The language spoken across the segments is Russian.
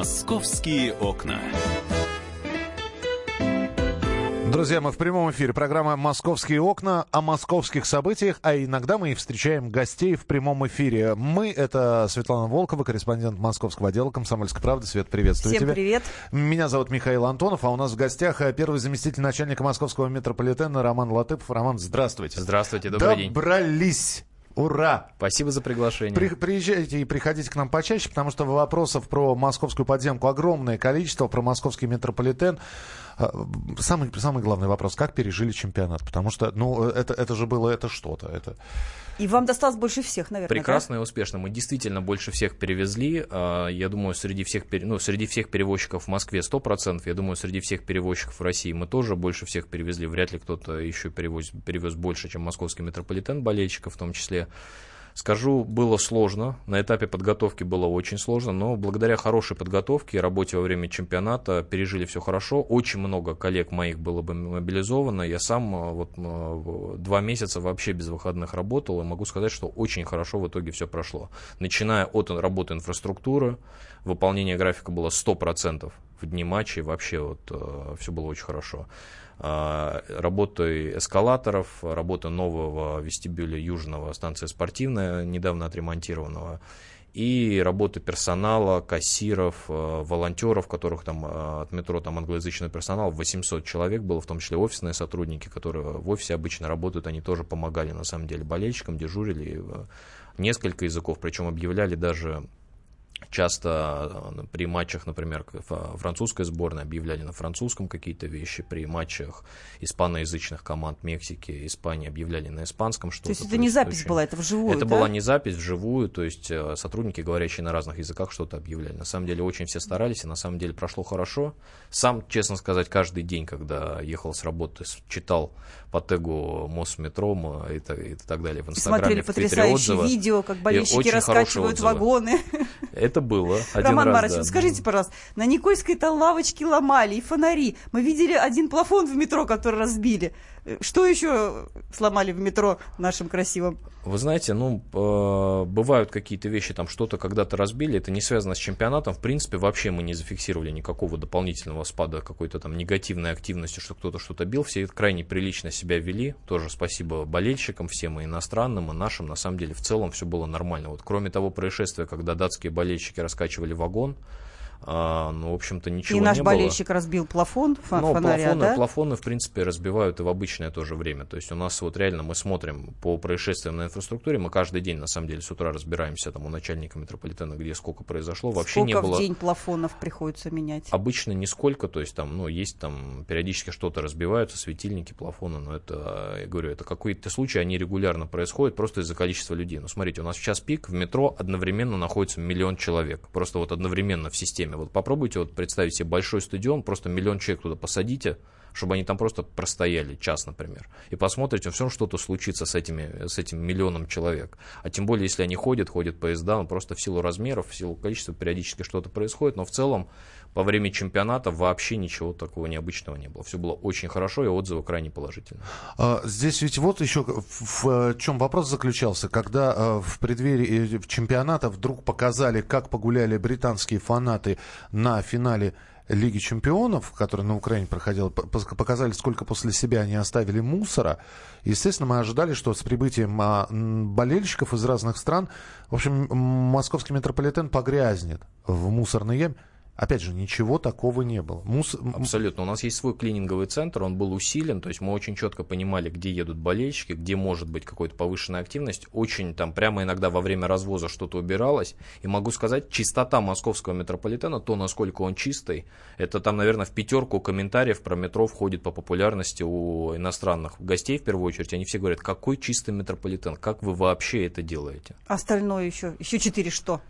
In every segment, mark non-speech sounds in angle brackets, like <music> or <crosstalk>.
Московские окна. Друзья, мы в прямом эфире. Программа «Московские окна» о московских событиях, а иногда мы и встречаем гостей в прямом эфире. Мы — это Светлана Волкова, корреспондент московского отдела «Комсомольской правды». Свет, приветствую Всем тебя. привет. Меня зовут Михаил Антонов, а у нас в гостях первый заместитель начальника московского метрополитена Роман Латыпов. Роман, здравствуйте. Здравствуйте, добрый день. Добрались. Ура! Спасибо за приглашение. При- приезжайте и приходите к нам почаще, потому что вопросов про московскую подземку огромное количество, про московский метрополитен. А, Самый, самый главный вопрос, как пережили чемпионат? Потому что, ну, это, это же было, это что-то. Это... И вам досталось больше всех, наверное. Прекрасно и успешно. Мы действительно больше всех перевезли. А, Я думаю, среди всех, ну, среди всех перевозчиков в Москве 100%. Я думаю, среди всех перевозчиков в России мы тоже больше всех перевезли. Вряд ли кто-то еще перевез, перевез больше, чем московский метрополитен болельщиков в том числе. Скажу, было сложно. На этапе подготовки было очень сложно, но благодаря хорошей подготовке и работе во время чемпионата пережили все хорошо. Очень много коллег моих было бы мобилизовано. Я сам э, вот э, два месяца вообще без выходных работал и могу сказать, что очень хорошо в итоге все прошло. Начиная от работы инфраструктуры, выполнение графика было 100% в дни матчей, вообще вот все было очень хорошо а, работы эскалаторов, работа нового вестибюля Южного, станция спортивная, недавно отремонтированного, и работа персонала, кассиров, э, волонтеров, которых там э, от метро там англоязычный персонал, 800 человек было, в том числе офисные сотрудники, которые в офисе обычно работают, они тоже помогали на самом деле болельщикам, дежурили э, несколько языков, причем объявляли даже часто э, при матчах, например, французской сборной объявляли на французском какие-то вещи, при матчах испаноязычных команд Мексики, Испании объявляли на испанском что-то. То есть это не запись очень- была, это вживую, Это да? была не запись вживую, то есть э, сотрудники, говорящие на разных языках, что-то объявляли. На самом деле очень все старались, и на самом деле прошло хорошо. Сам, честно сказать, каждый день, когда ехал с работы, читал по тегу мост метро м, и, та- и так далее в Инстаграме, Смотрели в Твиттере потрясающие отзывы. видео, как болельщики раскачивают вагоны. Это было один Роман раз, да. скажите, пожалуйста, на Никольской-то лавочки ломали и фонари. Мы видели один плафон в метро, который разбили. Что еще сломали в метро нашим красивым? Вы знаете, ну, э, бывают какие-то вещи, там что-то когда-то разбили, это не связано с чемпионатом. В принципе, вообще мы не зафиксировали никакого дополнительного спада какой-то там негативной активности, что кто-то что-то бил. Все крайне прилично себя вели. Тоже спасибо болельщикам всем, и иностранным, и нашим. На самом деле, в целом все было нормально. Вот кроме того происшествия, когда датские болельщики раскачивали вагон, а, ну, в общем-то, ничего и наш не было. болельщик разбил плафон фа- Ну, фонаря, плафоны, да? плафоны, в принципе, разбивают и в обычное тоже время. То есть у нас вот реально мы смотрим по происшествиям на инфраструктуре, мы каждый день, на самом деле, с утра разбираемся там у начальника метрополитена, где сколько произошло. Вообще Сколько не было... в день плафонов приходится менять? Обычно нисколько, то есть там, ну, есть там периодически что-то разбиваются, светильники, плафоны, но это, я говорю, это какие-то случаи, они регулярно происходят просто из-за количества людей. Ну, смотрите, у нас в час пик в метро одновременно находится миллион человек, просто вот одновременно в системе. Вот попробуйте вот представить себе большой стадион, просто миллион человек туда посадите, чтобы они там просто простояли час, например, и посмотрите, все равно что-то случится с, этими, с этим миллионом человек. А тем более, если они ходят, ходят поезда, ну, просто в силу размеров, в силу количества периодически что-то происходит, но в целом по время чемпионата вообще ничего такого необычного не было. Все было очень хорошо, и отзывы крайне положительные. А, Здесь ведь вот еще в, в чем вопрос заключался, когда э, в преддверии э, чемпионата вдруг показали, как погуляли британские фанаты на финале Лиги чемпионов, который на Украине проходил, п- пос- показали, сколько после себя они оставили мусора. Естественно, мы ожидали, что с прибытием а, болельщиков из разных стран, в общем, московский метрополитен погрязнет в мусорной яме. Опять же, ничего такого не было. Мус- Абсолютно. У нас есть свой клининговый центр, он был усилен, то есть мы очень четко понимали, где едут болельщики, где может быть какая-то повышенная активность. Очень там прямо иногда во время развоза что-то убиралось. И могу сказать, чистота московского метрополитена, то, насколько он чистый, это там, наверное, в пятерку комментариев про метро входит по популярности у иностранных гостей, в первую очередь. Они все говорят, какой чистый метрополитен, как вы вообще это делаете? Остальное еще, еще четыре что?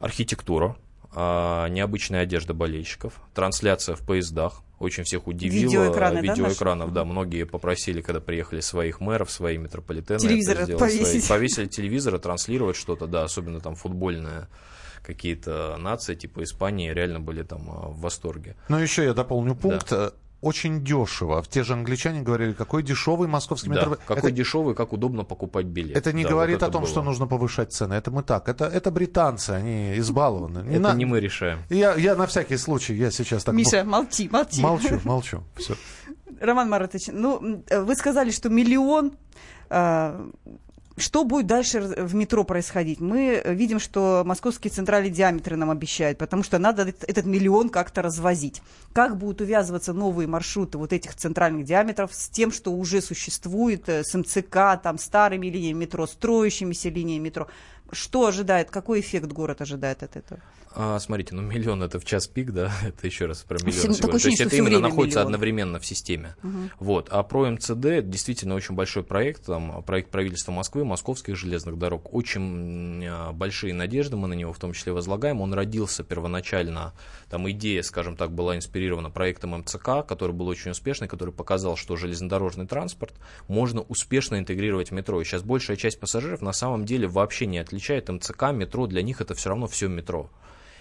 архитектура, а, необычная одежда болельщиков, трансляция в поездах. Очень всех удивило. Видеоэкраны, да, Видеоэкранов, да, Многие попросили, когда приехали своих мэров, свои метрополитены. сделать, повесить. свои- повесили телевизоры, транслировать что-то, да, особенно там футбольная какие-то нации, типа Испании, реально были там а, в восторге. Но еще я дополню пункт. Э, очень дешево. Те же англичане говорили, какой дешевый московский Да, метрополитен. какой это, дешевый, как удобно покупать билет. это не Да, говорит вот о это том, было. что нужно повышать цены. Это мы так. Это, это британцы, они избалованы. Это на- не мы решаем. Я, я на всякий случай, я сейчас так... Миша, молчи, молчи. Молчу, молчу. Все. Роман Маратович, ну, вы сказали, что миллион... э, Что будет дальше в метро происходить? Мы э, видим, что московские центральные диаметры нам обещают, потому что надо эт- этот миллион как-то развозить. Как будут увязываться новые маршруты вот этих центральных диаметров с тем, что уже существует, э, с МЦК, там, старыми линиями метро, строящимися линиями метро? Что ожидает, какой эффект город ожидает от этого? А, смотрите, ну миллион это в час пик, да, <laughs> это еще раз про миллион. Всего. такое То есть это именно находится миллион. одновременно в системе. Вот. А про МЦД действительно очень большой проект, там, проект правительства Москвы, московских железных дорог. Очень м, большие надежды мы на него в том числе возлагаем. Он родился первоначально, там идея, скажем так, была инспирирована проектом МЦК, который был очень успешный, который показал, что железнодорожный транспорт можно успешно интегрировать в метро. И сейчас большая часть пассажиров на самом деле вообще не отличает МЦК, метро, для них это все равно все метро.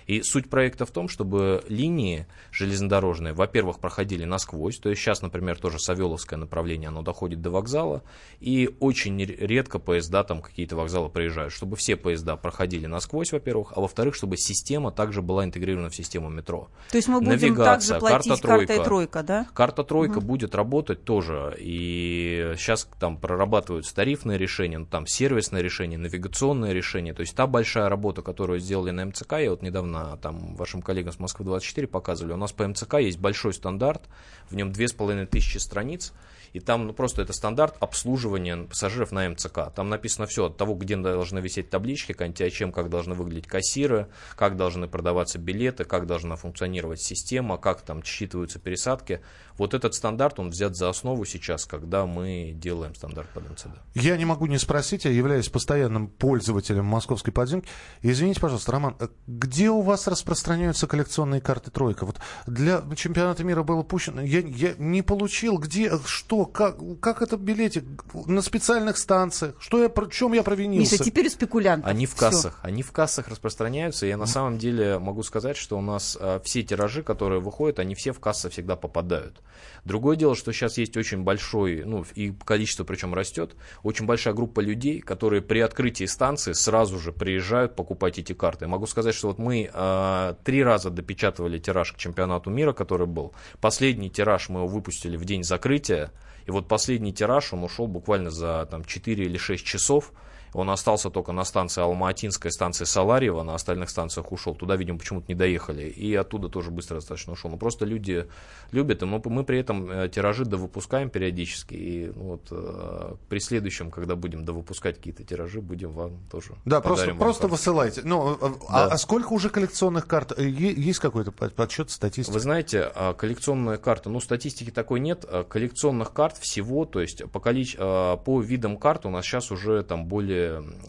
И суть проекта в том, чтобы линии железнодорожные, во-первых, проходили насквозь, то есть сейчас, например, тоже Савеловское направление, оно доходит до вокзала, и очень редко поезда, там какие-то вокзалы проезжают, чтобы все поезда проходили насквозь, во-первых, а во-вторых, чтобы система также была интегрирована в систему метро. То есть мы будем Навигация, также платить карта картой тройка. тройка, да? Карта тройка будет работать тоже. И сейчас там прорабатываются тарифные решения, ну, там сервисное решение, навигационное решение. То есть та большая работа, которую сделали на МЦК, я вот недавно там вашим коллегам с Москвы 24 показывали. У нас по МЦК есть большой стандарт, в нем 2500 страниц. И там ну, просто это стандарт обслуживания пассажиров на МЦК. Там написано все от того, где должны висеть таблички, к антиачем, как должны выглядеть кассиры, как должны продаваться билеты, как должна функционировать система, как там считываются пересадки. Вот этот стандарт, он взят за основу сейчас, когда мы делаем стандарт под МЦД. Я не могу не спросить, я являюсь постоянным пользователем московской подземки. Извините, пожалуйста, Роман, э, где у вас распространяются коллекционные карты «Тройка»? Вот для чемпионата мира было пущено, я, я не получил, где, что, как, как это билетик? На специальных станциях? Что я, про чем я провинился? Миша, теперь спекулянт. Они в кассах, они в кассах распространяются. Я на самом деле могу сказать, что у нас э, все тиражи, которые выходят, они все в кассы всегда попадают. Другое дело, что сейчас есть очень большой, ну и количество причем растет, очень большая группа людей, которые при открытии станции сразу же приезжают покупать эти карты. Могу сказать, что вот мы э, три раза допечатывали тираж к чемпионату мира, который был. Последний тираж мы его выпустили в день закрытия. И вот последний тираж, он ушел буквально за там, 4 или 6 часов. Он остался только на станции Алма-Атинская, станции Саларьева, на остальных станциях ушел. Туда, видимо, почему-то не доехали. И оттуда тоже быстро достаточно ушел. Но просто люди любят, и мы, при этом э, тиражи довыпускаем периодически. И ну, вот, э, при следующем, когда будем довыпускать какие-то тиражи, будем вам тоже Да, просто, просто высылайте. Ну, а, а- Да. а сколько уже коллекционных карт? Э, Есть какой-то под- подсчет, статистика? Вы знаете, а, коллекционная карта, ну, статистики такой нет. А, Коллекционных карт всего, то есть по, количе- по видам карт у нас сейчас уже там более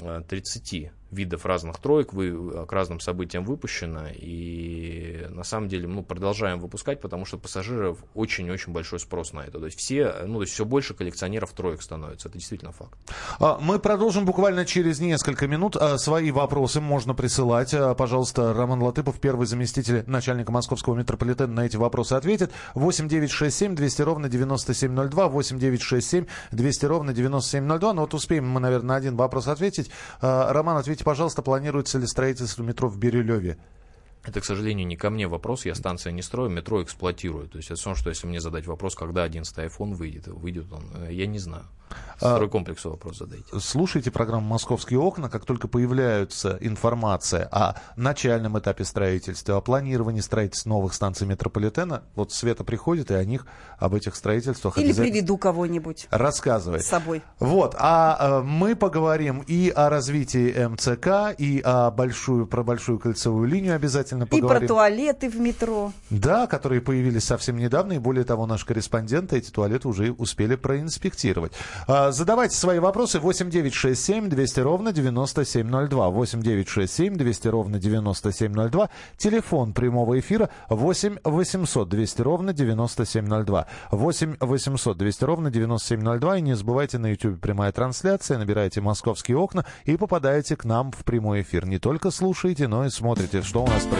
а, 30 видов разных троек вы, а, к разным событиям выпущено. И на самом деле, ну, продолжаем выпускать, потому что пассажиров очень-очень большой спрос на это. То есть все, ну, то есть все больше коллекционеров троек становится. Это действительно факт. А, Мы продолжим буквально через несколько минут. А, Свои вопросы можно присылать. А, Пожалуйста, Роман Латыпов, первый заместитель начальника московского метрополитена, на эти вопросы ответит. 8 9 6 7 200 ровно 9702. 8 9 6 7 200 ровно 9702. Ну вот успеем мы, наверное, на один вопрос ответить. Роман, ответьте, пожалуйста, планируется ли строительство метро в Бирюлеве? Это, к сожалению, не ко мне вопрос. Я станция не строю, метро эксплуатирую. То есть это все что если мне задать вопрос, когда 11 iPhone выйдет, выйдет он, э, я не знаю. А- Стройкомплексу вопрос задайте. Слушайте программу «Московские окна». Как только появляется информация о начальном этапе строительства, о планировании строительства новых станций метрополитена, вот Света приходит и о них, об этих строительствах Или приведу кого-нибудь рассказывает. с собой. Вот, а э, мы поговорим и о развитии МЦК, и о большую, про большую кольцевую линию обязательно И про поговорим. туалеты в метро. Да, которые появились совсем недавно, и более того, наши корреспонденты эти туалеты уже успели проинспектировать. А, Задавайте свои вопросы 8967 200 ровно 9702. 8967 200 ровно 9702. Телефон прямого эфира 8 800 200 ровно 9702. 8 800 200 ровно 9702. И не забывайте на YouTube прямая трансляция. Набирайте «Московские окна» и попадаете к нам в прямой эфир. Не только слушайте, но и смотрите, что у нас происходит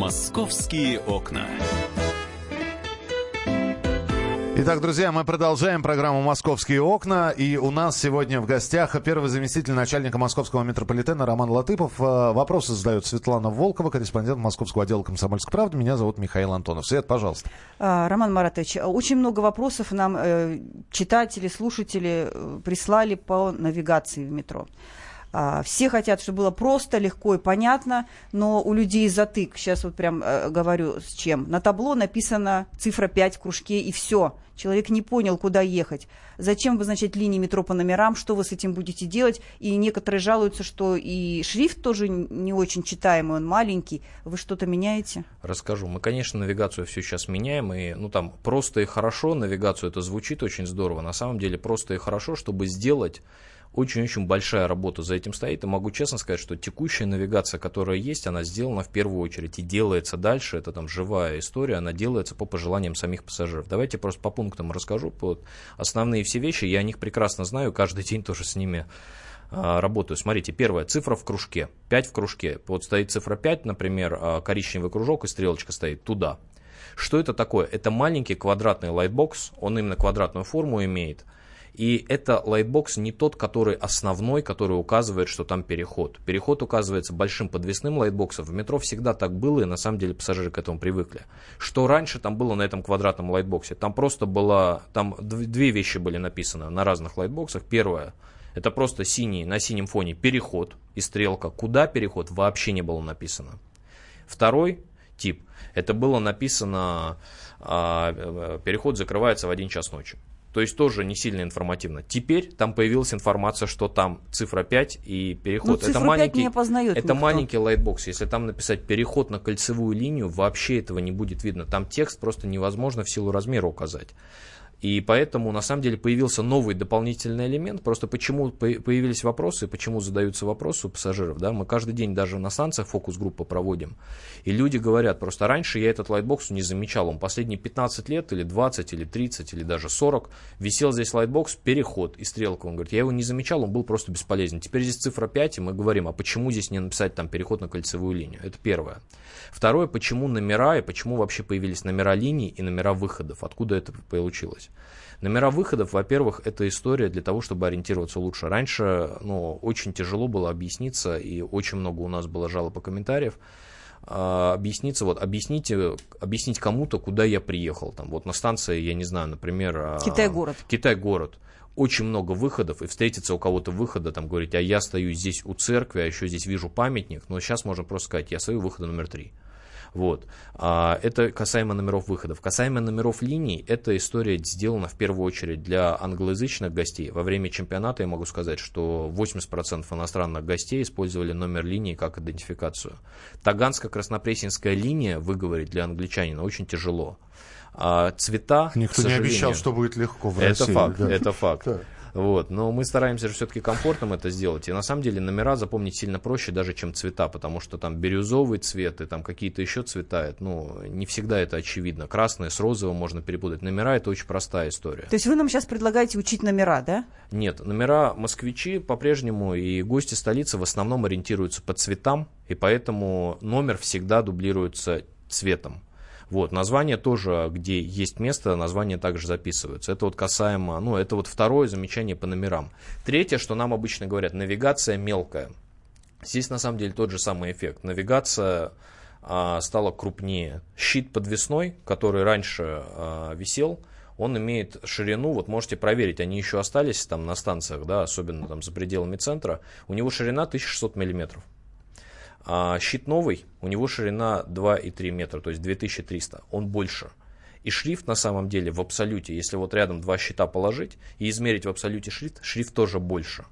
«Московские окна». Итак, друзья, мы продолжаем программу «Московские окна». И у нас сегодня в гостях первый заместитель начальника московского метрополитена Роман Латыпов. Э, вопросы задает Светлана Волкова, корреспондент московского отдела «Комсомольской правды». Меня зовут Михаил Антонов. Свет, пожалуйста. А, Роман Маратович, очень много вопросов нам э, читатели, слушатели э, прислали по навигации в метро. А, все хотят, чтобы было просто, легко и понятно, но у людей затык. Сейчас вот прям э, говорю с чем. На табло написано цифра 5 в кружке и все. Человек не понял, куда ехать. Зачем обозначать линии метро по номерам, что вы с этим будете делать? И некоторые жалуются, что и шрифт тоже не очень читаемый, он маленький. Вы что-то меняете? Расскажу. Мы, конечно, навигацию все сейчас меняем. И, ну, там, просто и хорошо, навигацию это звучит очень здорово. На самом деле, просто и хорошо, чтобы сделать очень-очень большая работа за этим стоит. И могу честно сказать, что текущая навигация, которая есть, она сделана в первую очередь и делается дальше. Это там живая история, она делается по пожеланиям самих пассажиров. Давайте просто по пунктам расскажу. Вот основные все вещи, я о них прекрасно знаю, каждый день тоже с ними а, работаю. Смотрите, первая цифра в кружке, 5 в кружке. Вот стоит цифра 5, например, а, коричневый кружок и стрелочка стоит туда. Что это такое? Это маленький квадратный лайтбокс, он именно квадратную форму имеет – и это лайтбокс не тот, который основной, который указывает, что там переход. Переход указывается большим подвесным лайтбоксом. В метро всегда так было, и на самом деле пассажиры к этому привыкли. Что раньше там было на этом квадратном лайтбоксе? Там просто было, там две вещи были написаны на разных лайтбоксах. Первое, это просто синий, на синем фоне переход и стрелка. Куда переход, вообще не было написано. Второй тип, это было написано, а, э, переход закрывается в один час ночи. То есть тоже не сильно информативно. Теперь там появилась информация, что там цифра 5 и переход. Ну, это маленький, не опознает это маленький лайтбокс. Если там написать переход на кольцевую линию, вообще этого не будет видно. Там текст просто невозможно в силу размера указать. И поэтому, на самом деле, появился новый дополнительный элемент. Просто почему появились вопросы, почему задаются вопросы у пассажиров. Да? Мы каждый день даже на станциях фокус-группы проводим. И люди говорят, просто раньше я этот лайтбокс не замечал. Он последние 15 лет, или 20, или 30, или даже 40, висел здесь лайтбокс, переход и стрелка. Он говорит, я его не замечал, он был просто бесполезен. Теперь здесь цифра 5, и мы говорим, а почему здесь не написать там переход на кольцевую линию? Это первое. Второе, почему номера и почему вообще появились номера линий и номера выходов? Откуда это получилось? Номера выходов, во-первых, это история для того, чтобы ориентироваться лучше. Раньше ну, очень тяжело было объясниться, и очень много у нас было жалоб и комментариев, а, объясниться, вот объясните, объяснить кому-то, куда я приехал. Там, вот на станции, я не знаю, например... А, Китай-город. Китай-город. Очень много выходов, и встретиться у кого-то выхода, там говорить, а я стою здесь у церкви, а еще здесь вижу памятник, но сейчас можно просто сказать, я стою выхода номер три. Вот. А, это касаемо номеров выходов. Касаемо номеров линий, эта история сделана в первую очередь для англоязычных гостей. Во время чемпионата я могу сказать, что 80% иностранных гостей использовали номер линии как идентификацию. Таганско-краснопресненская линия выговорить для англичанина очень тяжело. А цвета, Никто не обещал, что будет легко в это России. Факт, да. Это факт, это факт. Вот. Но мы стараемся же все-таки комфортным это сделать. И на самом деле номера запомнить сильно проще даже, чем цвета, потому что там бирюзовый цвет и там какие-то еще цвета, ну, не всегда это очевидно. Красное с розовым можно перепутать. Номера это очень простая история. То есть вы нам сейчас предлагаете учить номера, да? Нет, номера москвичи по-прежнему и гости столицы в основном ориентируются по цветам, и поэтому номер всегда дублируется цветом. Вот, название тоже, где есть место, название также записываются. Это вот касаемо, ну, это вот второе замечание по номерам. Третье, что нам обычно говорят, навигация мелкая. Здесь на самом деле тот же самый эффект. Навигация а, стала крупнее. Щит подвесной, который раньше а, висел, он имеет ширину, вот можете проверить, они еще остались там на станциях, да, особенно там за пределами центра, у него ширина 1600 миллиметров. А щит новый, у него ширина 2,3 метра, то есть 2300, он больше. И шрифт на самом деле в абсолюте, если вот рядом два щита положить и измерить в абсолюте шрифт, шрифт тоже больше.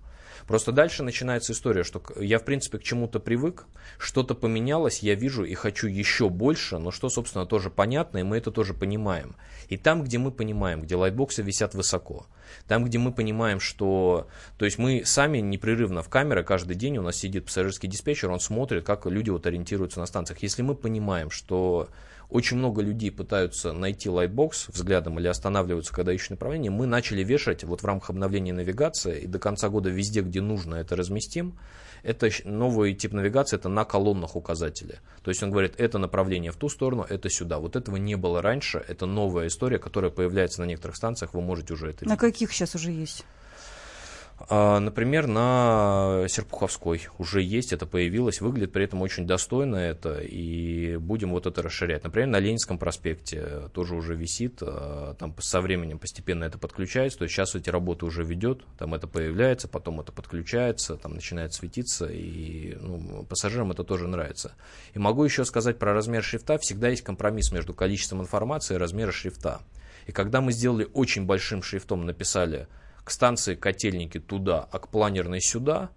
Просто дальше начинается история, что я, в принципе, к чему-то привык, что-то поменялось, я вижу и хочу еще больше, но что, собственно, тоже понятно, и мы это тоже понимаем. И там, где мы понимаем, где лайтбоксы висят высоко, там, где мы понимаем, что... То есть мы сами непрерывно в камере, каждый день у нас сидит пассажирский диспетчер, он смотрит, как люди вот ориентируются на станциях. Если мы понимаем, что очень много людей пытаются найти лайтбокс взглядом или останавливаются, когда ищут направление. Мы начали вешать вот в рамках обновления навигации, и до конца года везде, где нужно, это разместим. Это новый тип навигации, это на колоннах указатели. То есть он говорит, это направление в ту сторону, это сюда. Вот этого не было раньше, это новая история, которая появляется на некоторых станциях, вы можете уже это На видеть. каких сейчас уже есть? А, например, на Серпуховской уже есть, это появилось, выглядит при этом очень достойно это, и будем вот это расширять. Например, на Ленинском проспекте тоже уже висит, а, там со временем постепенно это подключается, то есть сейчас эти работы уже ведет, там это появляется, потом это подключается, там начинает светиться, и ну, пассажирам это тоже нравится. И могу еще сказать про размер шрифта, всегда есть компромисс между количеством информации и размером шрифта. И когда мы сделали очень большим шрифтом, написали к станции Котельники туда, а к планерной сюда,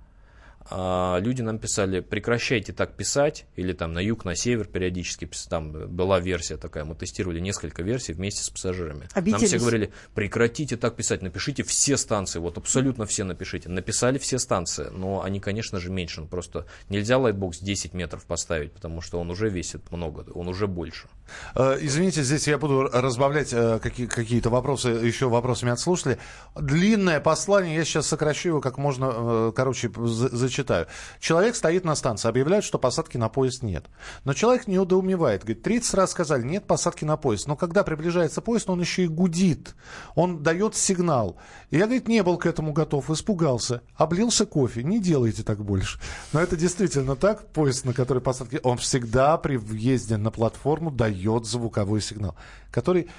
люди нам писали, прекращайте так писать, или там на юг, на север периодически, там была версия такая, мы тестировали несколько версий вместе с пассажирами. Обиделись. Нам все говорили, прекратите так писать, напишите все станции, вот абсолютно все напишите. Написали все станции, но они, конечно же, меньше, просто нельзя лайтбокс 10 метров поставить, потому что он уже весит много, он уже больше. Э, извините, здесь я буду разбавлять э, какие-то вопросы, еще вопросами от слушателей. Длинное послание, я сейчас сокращу его как можно, э, короче, зачитаю. Человек стоит на станции, объявляют, что посадки на поезд нет. Но человек не удоумевает, говорит, 30 раз сказали, нет посадки на поезд. Но когда приближается поезд, он еще и гудит, он дает сигнал. И я, говорит, не был к этому готов, испугался, облился кофе, не делайте так больше. Но это действительно так, поезд, на который посадки, он всегда при въезде на платформу дает звуковой сигнал, который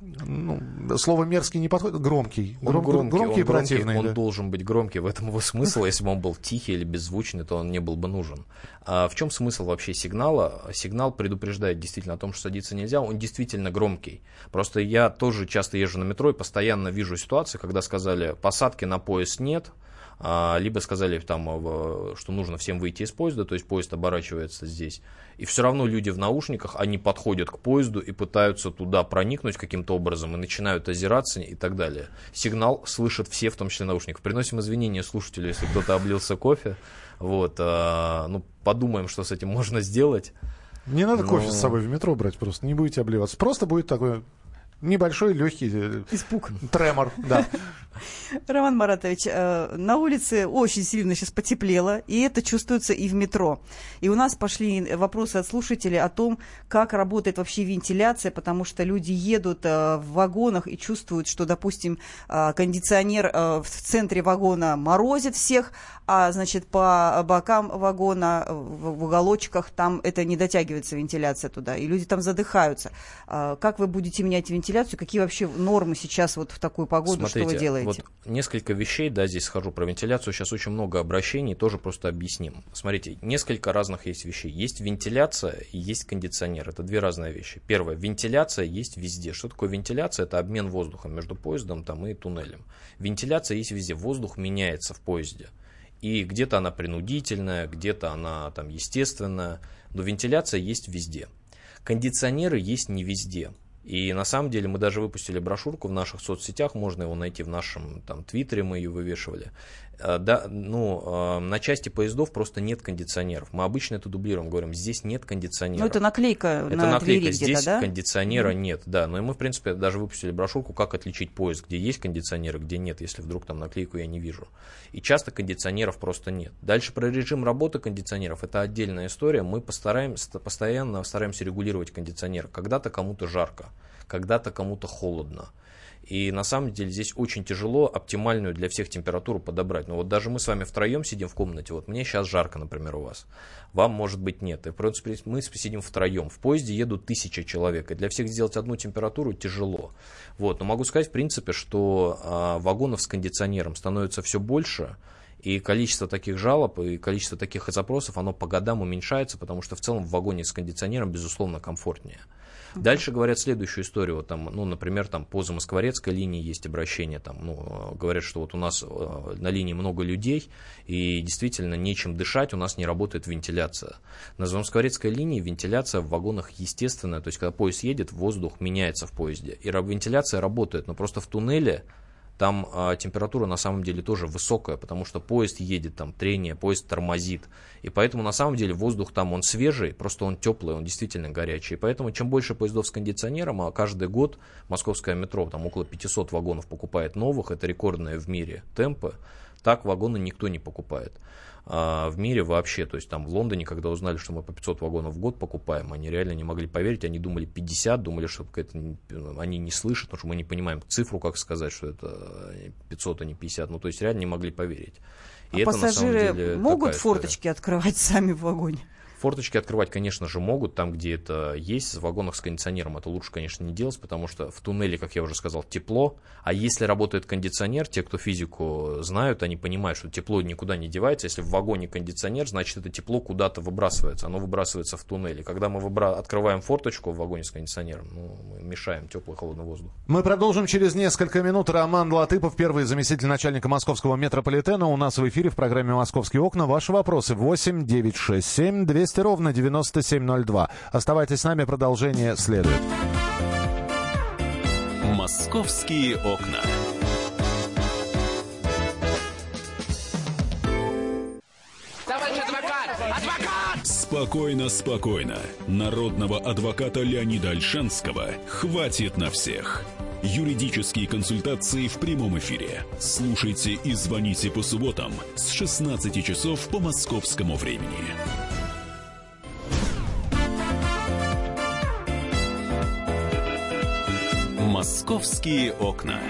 ну, слово мерзкий не подходит, громкий. Гром, громкий, громкий и противный. Он да. должен быть громкий, в этом его смысл. Если бы он был тихий или беззвучный, то он не был бы нужен. А в чем смысл вообще сигнала? Сигнал предупреждает действительно о том, что садиться нельзя. Он действительно громкий. Просто я тоже часто езжу на метро и постоянно вижу ситуации, когда сказали, посадки на поезд нет, либо сказали, там, что нужно всем выйти из поезда, то есть поезд оборачивается здесь. И все равно люди в наушниках, они подходят к поезду и пытаются туда проникнуть каким-то образом и начинают озираться и так далее. Сигнал слышат все, в том числе наушников. Приносим извинения слушателю, если кто-то облился кофе. Вот, а, ну, подумаем, что с этим можно сделать. Не надо Но... кофе с собой в метро брать просто, не будете обливаться. Просто будет такое Небольшой легкий э, испуг. Тремор, да. <laughs> Роман Маратович, э, на улице очень сильно сейчас потеплело, и это чувствуется и в метро. И у нас пошли вопросы от слушателей о том, как работает вообще вентиляция, потому что люди едут э, в вагонах и чувствуют, что, допустим, кондиционер в центре вагона морозит всех, а, значит, по бокам вагона, в уголочках, там это не дотягивается вентиляция туда, и люди там задыхаются. Как вы будете менять вентиляцию? Вентиляцию? Какие вообще нормы сейчас вот в такую погоду, Смотрите, что вы делаете? Вот несколько вещей, да, здесь схожу про вентиляцию, сейчас очень много обращений, тоже просто объясним. Смотрите, несколько разных есть вещей. Есть вентиляция и есть кондиционер. Это две разные вещи. Первое, вентиляция есть везде. Что такое вентиляция? Это обмен воздухом между поездом там, и туннелем. Вентиляция есть везде. Воздух меняется в поезде. И где-то она принудительная, где-то она там естественная, но вентиляция есть везде. Кондиционеры есть не везде. И на самом деле мы даже выпустили брошюрку в наших соцсетях, можно его найти в нашем там, твиттере, мы ее вывешивали. Э, да, ну, э, на части поездов просто нет кондиционеров. Мы обычно это дублируем, говорим, здесь нет кондиционеров. Ну, это наклейка это на наклейка, здесь да? кондиционера mm-hmm. нет, да. Но и мы, в принципе, даже выпустили брошюрку, как отличить поезд, где есть кондиционеры, где нет, если вдруг там наклейку я не вижу. И часто кондиционеров просто нет. Дальше про режим работы кондиционеров, это отдельная история. Мы постараемся, постоянно стараемся регулировать кондиционер. Когда-то кому-то жарко, когда-то кому-то холодно. И на самом деле здесь очень тяжело оптимальную для всех температуру подобрать. Но вот даже мы с вами втроем сидим в комнате. Вот мне сейчас жарко, например, у вас. Вам, может быть, нет. И, в принципе, мы сидим втроем. В поезде едут тысяча человек. И для всех сделать одну температуру тяжело. Вот. Но могу сказать, в принципе, что а, вагонов с кондиционером становится все больше. И количество таких жалоб и количество таких запросов, оно по годам уменьшается, потому что в целом в вагоне с кондиционером, безусловно, комфортнее. Дальше говорят следующую историю. Вот там, ну, например, там по Замоскворецкой линии есть обращение. Там, ну, говорят, что вот у нас э, на линии много людей, и действительно нечем дышать, у нас не работает вентиляция. На Замоскворецкой линии вентиляция в вагонах естественная, то есть когда поезд едет, воздух меняется в поезде. И вентиляция работает, но просто в туннеле там а, температура на самом деле тоже высокая, потому что поезд едет, там трение, поезд тормозит. И поэтому на самом деле воздух там он свежий, просто он теплый, он действительно горячий. И поэтому чем больше поездов с кондиционером, а каждый год московское метро там около 500 вагонов покупает новых, это рекордные в мире темпы, так вагоны никто не покупает в мире вообще. То есть там в Лондоне, когда узнали, что мы по 500 вагонов в год покупаем, они реально не могли поверить, они думали 50, думали, что это, они не слышат, потому что мы не понимаем цифру, как сказать, что это 500, а не 50. Ну, то есть реально не могли поверить. И а это, пассажиры деле, могут форточки история. открывать <laughs> сами в вагоне? Форточки открывать, конечно же, могут, там, где это есть, в вагонах с кондиционером это лучше, конечно, не делать, потому что в туннеле, как я уже сказал, тепло, а если работает кондиционер, те, кто физику знают, они понимают, что тепло никуда не девается, если в вагоне кондиционер, значит, это тепло куда-то выбрасывается, оно выбрасывается в туннеле. Когда мы выбра... открываем форточку в вагоне с кондиционером, ну, мы мешаем теплый холодный воздух. Мы продолжим через несколько минут. Роман Латыпов, первый заместитель начальника московского метрополитена, у нас в эфире в программе «Московские окна». Ваши вопросы 8 967 200 200 ровно 9702. Оставайтесь с нами, продолжение следует. «Московские окна». Товарищ адвокат! Адвокат! Спокойно, спокойно. Народного адвоката Леонида Альшанского хватит на всех. Юридические консультации в прямом эфире. Слушайте и звоните по субботам с 16 часов по московскому времени. «Московские окна».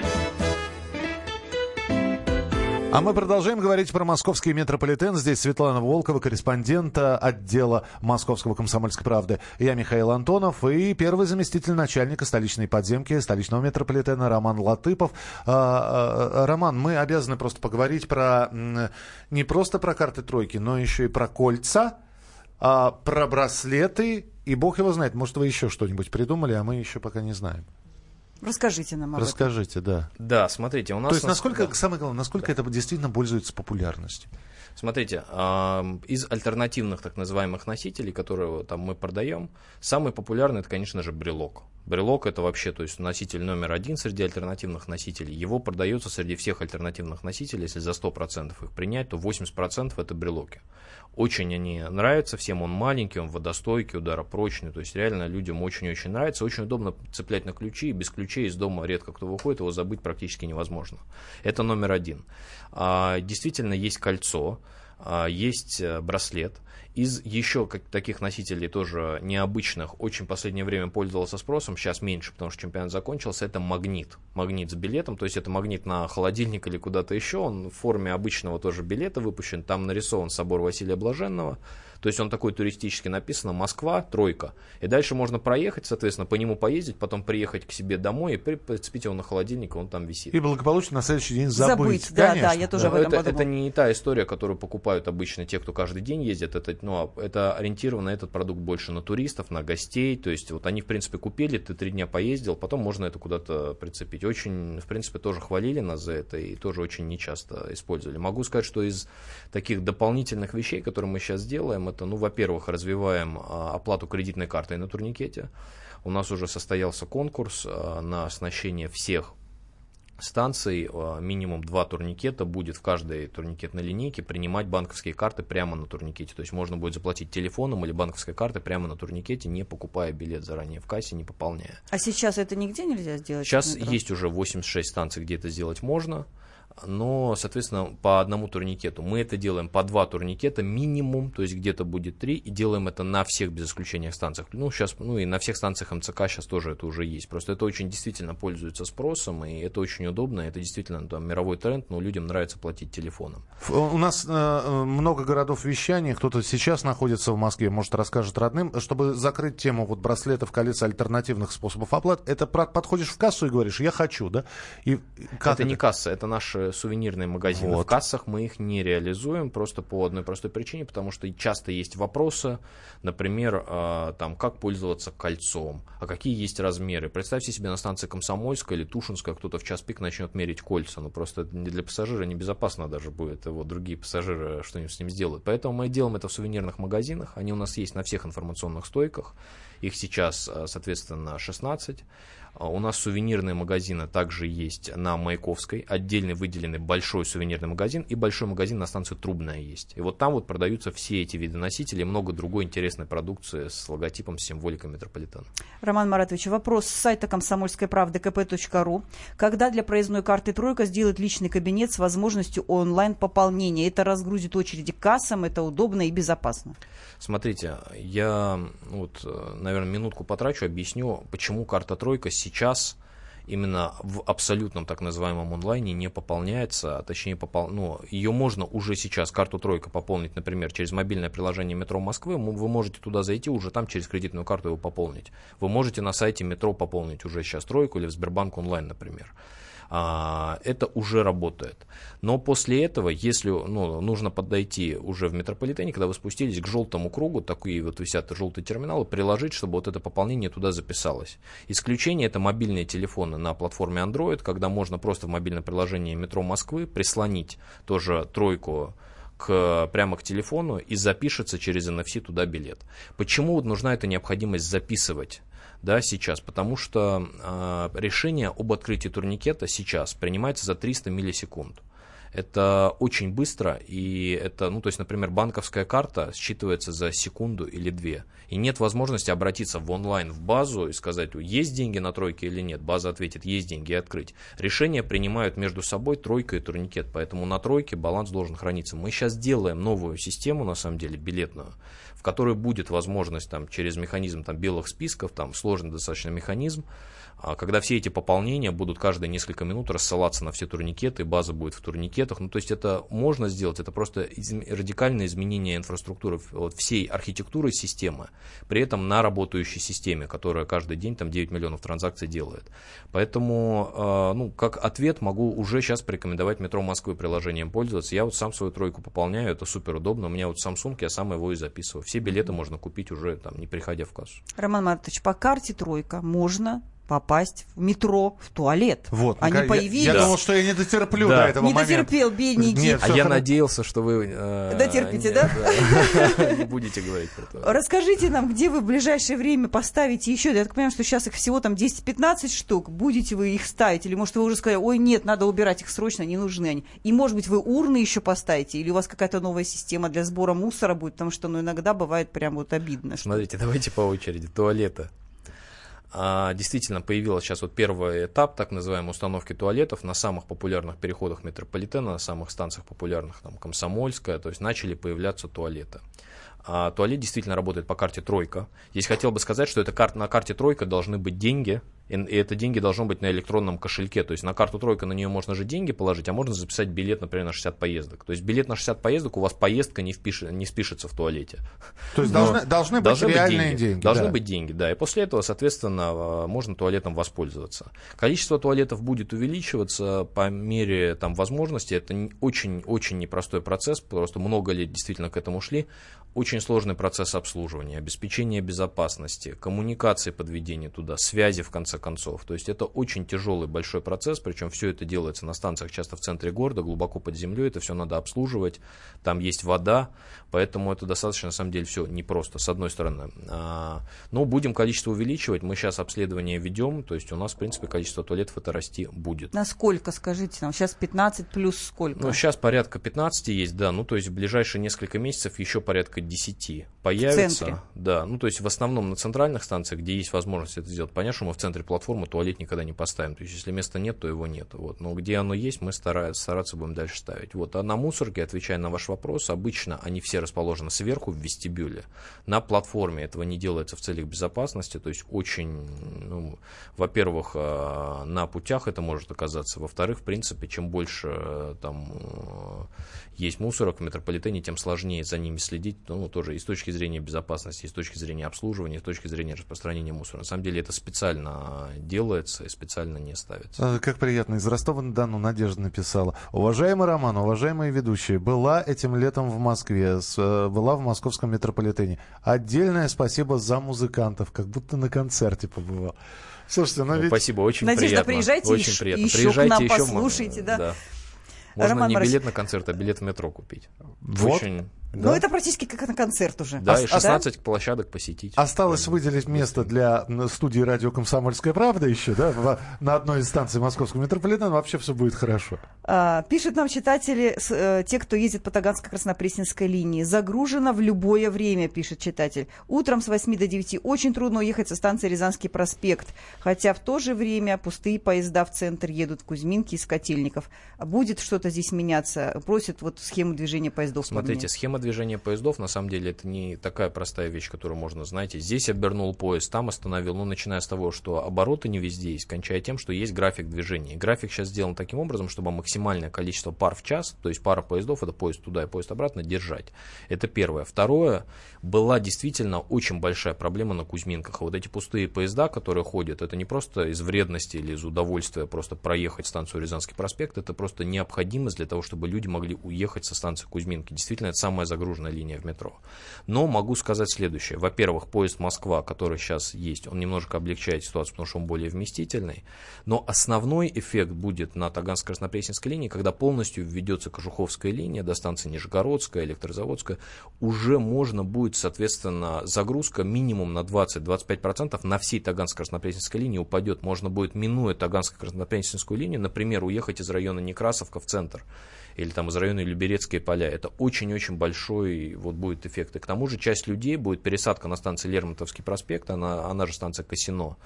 А мы продолжаем говорить про московский метрополитен. Здесь Светлана Волкова, корреспондента отдела Московского комсомольской правды. Я Михаил Антонов и первый заместитель начальника столичной подземки столичного метрополитена Роман Латыпов. А, а, Роман, мы обязаны просто поговорить про не просто про карты тройки, но еще и про кольца, а, про браслеты. И бог его знает, может, вы еще что-нибудь придумали, а мы еще пока не знаем. Расскажите нам об Расскажите, этом. да. Да, смотрите, у нас... То есть, насколько, да. самое главное, насколько да. это действительно пользуется популярностью? Смотрите, из альтернативных так называемых носителей, которые там мы продаем, самый популярный это, конечно же, брелок. Брелок это вообще, то есть носитель номер один среди альтернативных носителей. Его продается среди всех альтернативных носителей, если за 100% их принять, то 80% это брелоки. Очень они нравятся всем, он маленький, он водостойкий, ударопрочный, то есть реально людям очень-очень нравится. Очень удобно цеплять на ключи, без ключей из дома редко кто выходит, его забыть практически невозможно. Это номер один. А, действительно есть кольцо, есть э, браслет. Из еще как, таких носителей тоже необычных, очень в последнее время пользовался спросом, сейчас меньше, потому что чемпионат закончился, это магнит. Магнит с билетом, то есть это магнит на холодильник или куда-то еще, он в форме обычного тоже билета выпущен, там нарисован собор Василия Блаженного, то есть он такой туристически написано Москва, тройка. И дальше можно проехать, соответственно, по нему поездить, потом приехать к себе домой и прицепить его на холодильник, и он там висит. И благополучно на следующий день забыть. Забыть, да, да, я тоже да. об этом это, это не та история, которую покупают обычно те, кто каждый день ездит. Это, ну, а это ориентировано этот продукт больше на туристов, на гостей. То есть вот они, в принципе, купили, ты три дня поездил, потом можно это куда-то прицепить. Очень, в принципе, тоже хвалили нас за это и тоже очень нечасто использовали. Могу сказать, что из таких дополнительных вещей, которые мы сейчас делаем, это, ну, во-первых, развиваем а, оплату кредитной картой на турникете. У нас уже состоялся конкурс а, на оснащение всех станций, а, минимум два турникета будет в каждой турникетной линейке принимать банковские карты прямо на турникете. То есть можно будет заплатить телефоном или банковской картой прямо на турникете, не покупая билет заранее в кассе, не пополняя. А сейчас это нигде нельзя сделать? Сейчас есть уже 86 станций, где это сделать можно но, соответственно, по одному турникету. Мы это делаем по два турникета минимум, то есть где-то будет три, и делаем это на всех без исключения станциях. Ну, сейчас, ну и на всех станциях МЦК сейчас тоже это уже есть. Просто это очень действительно пользуется спросом, и это очень удобно, это действительно там, мировой тренд, но людям нравится платить телефоном. У нас э, много городов вещания, кто-то сейчас находится в Москве, может, расскажет родным. Чтобы закрыть тему вот браслетов, колец, альтернативных способов оплаты, это подходишь в кассу и говоришь, я хочу, да? И как это, это не касса, это наши наши сувенирные магазины. Вот. В кассах мы их не реализуем просто по одной простой причине, потому что часто есть вопросы, например, а, там, как пользоваться кольцом, а какие есть размеры. Представьте себе на станции Комсомольская или Тушинская кто-то в час пик начнет мерить кольца. Ну, просто не для пассажира небезопасно даже будет. Вот другие пассажиры что-нибудь с ним сделают. Поэтому мы делаем это в сувенирных магазинах. Они у нас есть на всех информационных стойках. Их сейчас, а, соответственно, 16. А У нас сувенирные магазины также есть на Маяковской, отдельный выделенный большой сувенирный магазин и большой магазин на станции Трубная есть. И вот там вот продаются все эти виды носителей и много другой интересной продукции с логотипом, с символикой метрополитена. Роман Маратович, вопрос с сайта комсомольской правды kp.ру. Когда для проездной карты «Тройка» сделают личный кабинет с возможностью онлайн-пополнения? Это разгрузит очереди к кассам, это удобно и безопасно. Смотрите, я вот, э, наверное, минутку потрачу, объясню, почему карта «Тройка» сейчас именно в абсолютном так называемом онлайне не пополняется, а точнее попол... ну, ее можно уже сейчас, карту «Тройка» пополнить, например, через мобильное приложение «Метро Москвы», вы можете туда зайти, уже там через кредитную карту его пополнить. Вы можете на сайте «Метро» пополнить уже сейчас «Тройку» или в Сбербанк онлайн, например. А, это уже работает. Но после этого, если ну, нужно подойти уже в метрополитене, когда вы спустились к желтому кругу, такие вот висят желтые терминалы, приложить, чтобы вот это пополнение туда записалось. Исключение это мобильные телефоны на платформе Android, когда можно просто в мобильном приложении метро Москвы прислонить тоже тройку к, прямо к телефону и запишется через NFC туда билет. Почему вот нужна эта необходимость записывать? Да, сейчас, потому что э, решение об открытии турникета сейчас принимается за 300 миллисекунд. Это очень быстро, и это, ну, то есть, например, банковская карта считывается за секунду или две. И нет возможности обратиться в онлайн в базу и сказать, есть деньги на тройке или нет. База ответит, есть деньги, открыть. Решения принимают между собой тройка и турникет, поэтому на тройке баланс должен храниться. Мы сейчас делаем новую систему, на самом деле, билетную, в которой будет возможность там, через механизм там, белых списков, там сложный достаточно механизм, когда все эти пополнения будут каждые несколько минут рассылаться на все турникеты, база будет в турникетах. Ну, то есть это можно сделать, это просто радикальное изменение инфраструктуры вот, всей архитектуры системы, при этом на работающей системе, которая каждый день там 9 миллионов транзакций делает. Поэтому, э, ну, как ответ могу уже сейчас порекомендовать метро Москвы приложением пользоваться. Я вот сам свою тройку пополняю, это супер удобно. У меня вот Samsung, я сам его и записываю. Все билеты можно купить уже там, не приходя в кассу. Роман Маратович, по карте «Тройка» можно попасть в метро, в туалет. Вот, Они я- появились. Я, думал, что я не дотерплю Да. до этого Не момента. дотерпел, бедненький. Нет, А я надеялся, что вы... э, Дотерпите, не- да? Не будете говорить про то. Расскажите нам, где вы в ближайшее время поставите еще, я так понимаю, что сейчас их всего там 10-15 штук, будете вы их ставить, или может вы уже сказали, ой, нет, надо убирать их срочно, не нужны они. И может быть вы урны еще поставите, или у вас какая-то новая система для сбора мусора будет, потому что ну, иногда бывает прям вот обидно. Смотрите, давайте по очереди. Туалеты. А, действительно, появился сейчас вот первый этап так называемой установки туалетов на самых популярных переходах метрополитена, на самых станциях популярных, там, Комсомольская, то есть начали появляться туалеты. А, туалет действительно работает по карте «Тройка». Здесь хотел бы сказать, что это кар- на карте «Тройка» должны быть деньги, и, это деньги должно быть на электронном кошельке. То есть на карту «Тройка» на нее можно же деньги положить, а можно записать билет, например, на 60 поездок. То есть билет на 60 поездок, у вас поездка не, впишет, не спишется в туалете. То есть Но должны, должны быть реальные деньги. Должны да. быть деньги, да. И после этого, соответственно, э, можно туалетом воспользоваться. Количество туалетов будет увеличиваться по мере там, возможности. Это очень-очень непростой процесс, просто много лет действительно к этому шли. Очень сложный процесс обслуживания, обеспечения безопасности, коммуникации подведения туда, связи в конце концов. То есть это очень тяжелый большой процесс, причем все это делается на станциях часто в центре города, глубоко под землей, это все надо обслуживать, там есть вода, поэтому это достаточно на самом деле все непросто, с одной стороны. А, Но будем количество увеличивать, мы сейчас обследование ведем, то есть у нас, в принципе, количество туалетов это расти будет. Насколько, скажите нам, сейчас 15 плюс сколько? Ну, сейчас порядка 15 есть, да, ну, то есть в ближайшие несколько месяцев еще порядка 10 появится. центре? Да, ну, то есть в основном на центральных станциях, где есть возможность это сделать. Понятно, что мы в центре платформы туалет никогда не поставим, то есть если места нет, то его нет. Вот. Но где оно есть, мы стараются, стараться будем дальше ставить. Вот. А на мусорке, отвечая на ваш вопрос, обычно они все расположены сверху в вестибюле. На платформе этого не делается в целях безопасности, то есть очень, ну, во-первых, э, на путях это может оказаться, во-вторых, в принципе, чем больше э, там э, есть мусорок в метрополитене, тем сложнее за ними следить, ну, тоже и с точки зрения безопасности, и с точки зрения обслуживания, и с точки зрения распространения мусора. На самом деле это специально делается и специально не ставится. А, Как приятно. Из Ростова-на-Дону Надежда написала. Уважаемый Роман, уважаемые ведущие, была этим летом в Москве, э, была в московском метрополитене. Отдельное спасибо за музыкантов, как будто на концерте побывал. Слушайте, ну Ну, ведь... Спасибо, очень Надежда, приятно. приезжайте очень еще- приятно. еще к приезжайте нам, еще, послушайте, да. Можно Роман не билет на концерт, а билет в метро купить. Вот. Очень. Ну, это практически как на концерт уже. Да, А- и а, 16 площадок посетить. Осталось выделить место для студии радио «Комсомольская правда» еще, да, в- на одной из станций московского метрополитена. Вообще все будет хорошо. А, Пишут нам читатели, с- э, те, кто ездит по Таганско-Краснопресненской линии. Загружено в любое время, пишет читатель. Утром с 8 до 9 очень трудно уехать со станции Рязанский проспект. Хотя в то же время пустые поезда в центр едут в Кузьминки из Котельников. Будет что-то здесь меняться? Просят вот схему движения поездов Смотрите, поменять. Схема движения поездов, на самом деле, это не такая простая вещь, которую можно, знаете, здесь обернул поезд, там остановил, ну, начиная с того, что обороты не везде есть, кончая тем, что есть график движения. И график сейчас сделан таким образом, чтобы максимальное количество пар в час, то есть пара поездов, это поезд туда и поезд обратно, держать. Это первое. Второе, была действительно очень большая проблема на Кузьминках. А вот эти пустые поезда, которые ходят, это не просто из вредности или из удовольствия просто проехать станцию Рязанский проспект, это просто необходимость для того, чтобы люди могли уехать со станции Кузьминки. Действительно, это самая загруженная линия в метро. Но могу сказать следующее. Во-первых, поезд Москва, который сейчас есть, он немножко облегчает ситуацию, потому что он более вместительный. Но основной эффект будет на Таганско-Краснопресненской линии, когда полностью введется Кожуховская линия до станции Нижегородская, Электрозаводская, уже можно будет, соответственно, загрузка минимум на 20-25% на всей Таганско-Краснопресненской линии упадет. Можно будет, минуя Таганско-Краснопресненскую линию, например, уехать из района Некрасовка в центр или там из района Люберецкие поля. Это очень-очень большой вот будет эффект. И к тому же часть людей будет пересадка на станции Лермонтовский проспект, она, она же станция Касино.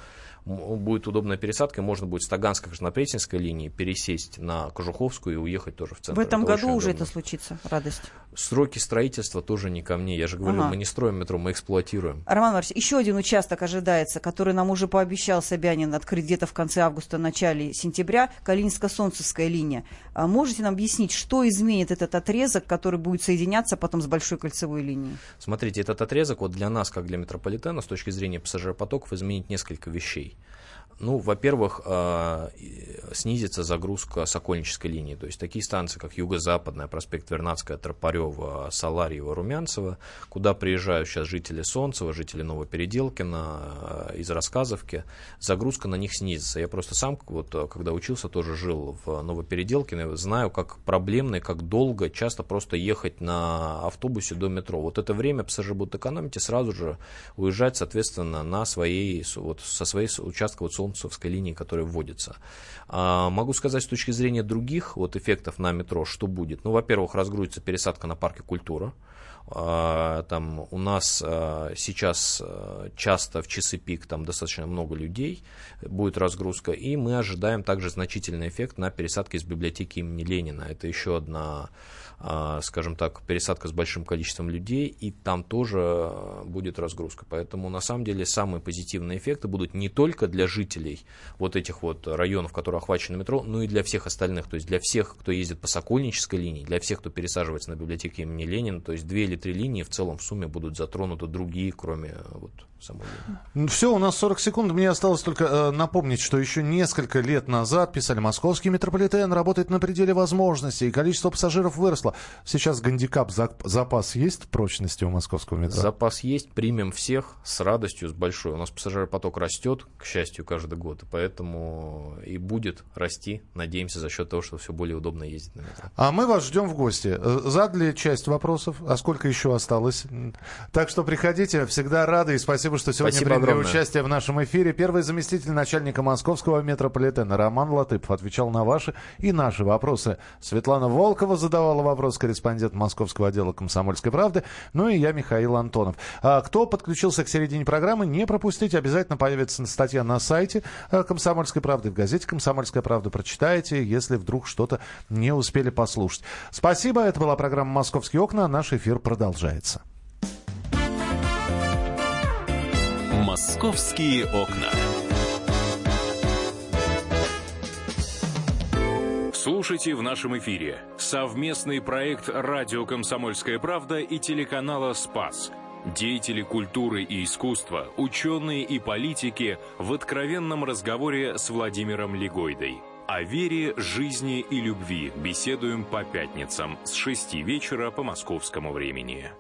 Будет удобная пересадка, и можно будет с Таганской краснопресненской линии пересесть на Кожуховскую и уехать тоже в центр. В этом Это году уже удобно. это случится, радость. Сроки строительства тоже не ко мне. Я же говорю, Ага. мы не строим метро, мы эксплуатируем. Роман Маркович, еще один участок ожидается, который нам уже пообещал Собянин открыть где-то в конце августа, начале сентября, Калининско-Солнцевская линия. А можете нам объяснить, что изменит этот отрезок, который будет соединяться потом с Большой кольцевой линией? Смотрите, этот отрезок вот для нас, как для метрополитена, с точки зрения пассажиропотоков, изменит несколько вещей. Ну, во-первых, и- снизится загрузка Сокольнической линии. То есть такие станции, как Юго-Западная, проспект Вернадская, Тропарева, Саларьева, Румянцева, куда приезжают сейчас жители Солнцева, жители Новопеределкина, из Рассказовки, загрузка на них снизится. Я просто сам, вот, э, когда учился, тоже жил в Новопеределкино, знаю, как проблемно и как долго часто просто ехать на автобусе до метро. Вот это время пассажиры будут экономить и сразу же уезжать, соответственно, на своей, вот, со своей участка вот, Солнцевской линии, которая вводится. А, могу сказать с точки зрения других вот, эффектов на метро, что будет. Ну, во-первых, разгрузится пересадка на парке культура. А, Там у нас а, сейчас а, часто в часы пик там достаточно много людей, будет разгрузка, и мы ожидаем также значительный эффект на пересадке из библиотеки имени Ленина. Это еще одна, скажем так, пересадка с большим количеством людей, и там тоже будет разгрузка. Поэтому на самом деле самые позитивные эффекты будут не только для жителей вот этих вот районов, которые охвачены метро, но и для всех остальных, то есть для всех, кто ездит по Сокольнической линии, для всех, кто пересаживается на библиотеке имени Ленина, то есть две или три линии в целом в сумме будут затронуты другие, кроме э, вот самой линии. Все, у нас 40 секунд. Мне осталось только э, напомнить, что еще несколько лет назад писали, московский метрополитен работает на пределе возможностей, и количество пассажиров выросло. Сейчас гандикап, зап- запас есть прочности у московского метро? Запас есть, примем всех с радостью, с большой. У нас пассажиропоток растет, к счастью, каждый год, и поэтому и будет расти, надеемся, за счет того, что все более удобно ездить на метро. А мы вас ждем в гости. Э, Задали часть вопросов, а сколько еще осталось? Так что приходите, всегда рады и спасибо, что сегодня Спасибо приняли огромное. участие в нашем эфире. Первый заместитель начальника московского метрополитена Роман Латыпов отвечал на ваши и наши вопросы. Светлана Волкова задавала вопрос, корреспондент московского отдела «Комсомольской правды». Ну и я, Михаил Антонов. А кто подключился к середине программы, не пропустите. Обязательно появится статья на сайте э, «Комсомольской правды», в газете «Комсомольская правда». Прочитайте, если вдруг что-то не успели послушать. Спасибо. Это была программа «Московские окна». Наш эфир продолжается. «Московские окна». Слушайте в нашем эфире совместный проект «Радио Комсомольская правда» и телеканала «Спас». Деятели культуры и искусства, ученые и политики в откровенном разговоре с Владимиром Легойдой. О вере, жизни и любви беседуем по пятницам с 6 вечера по московскому времени.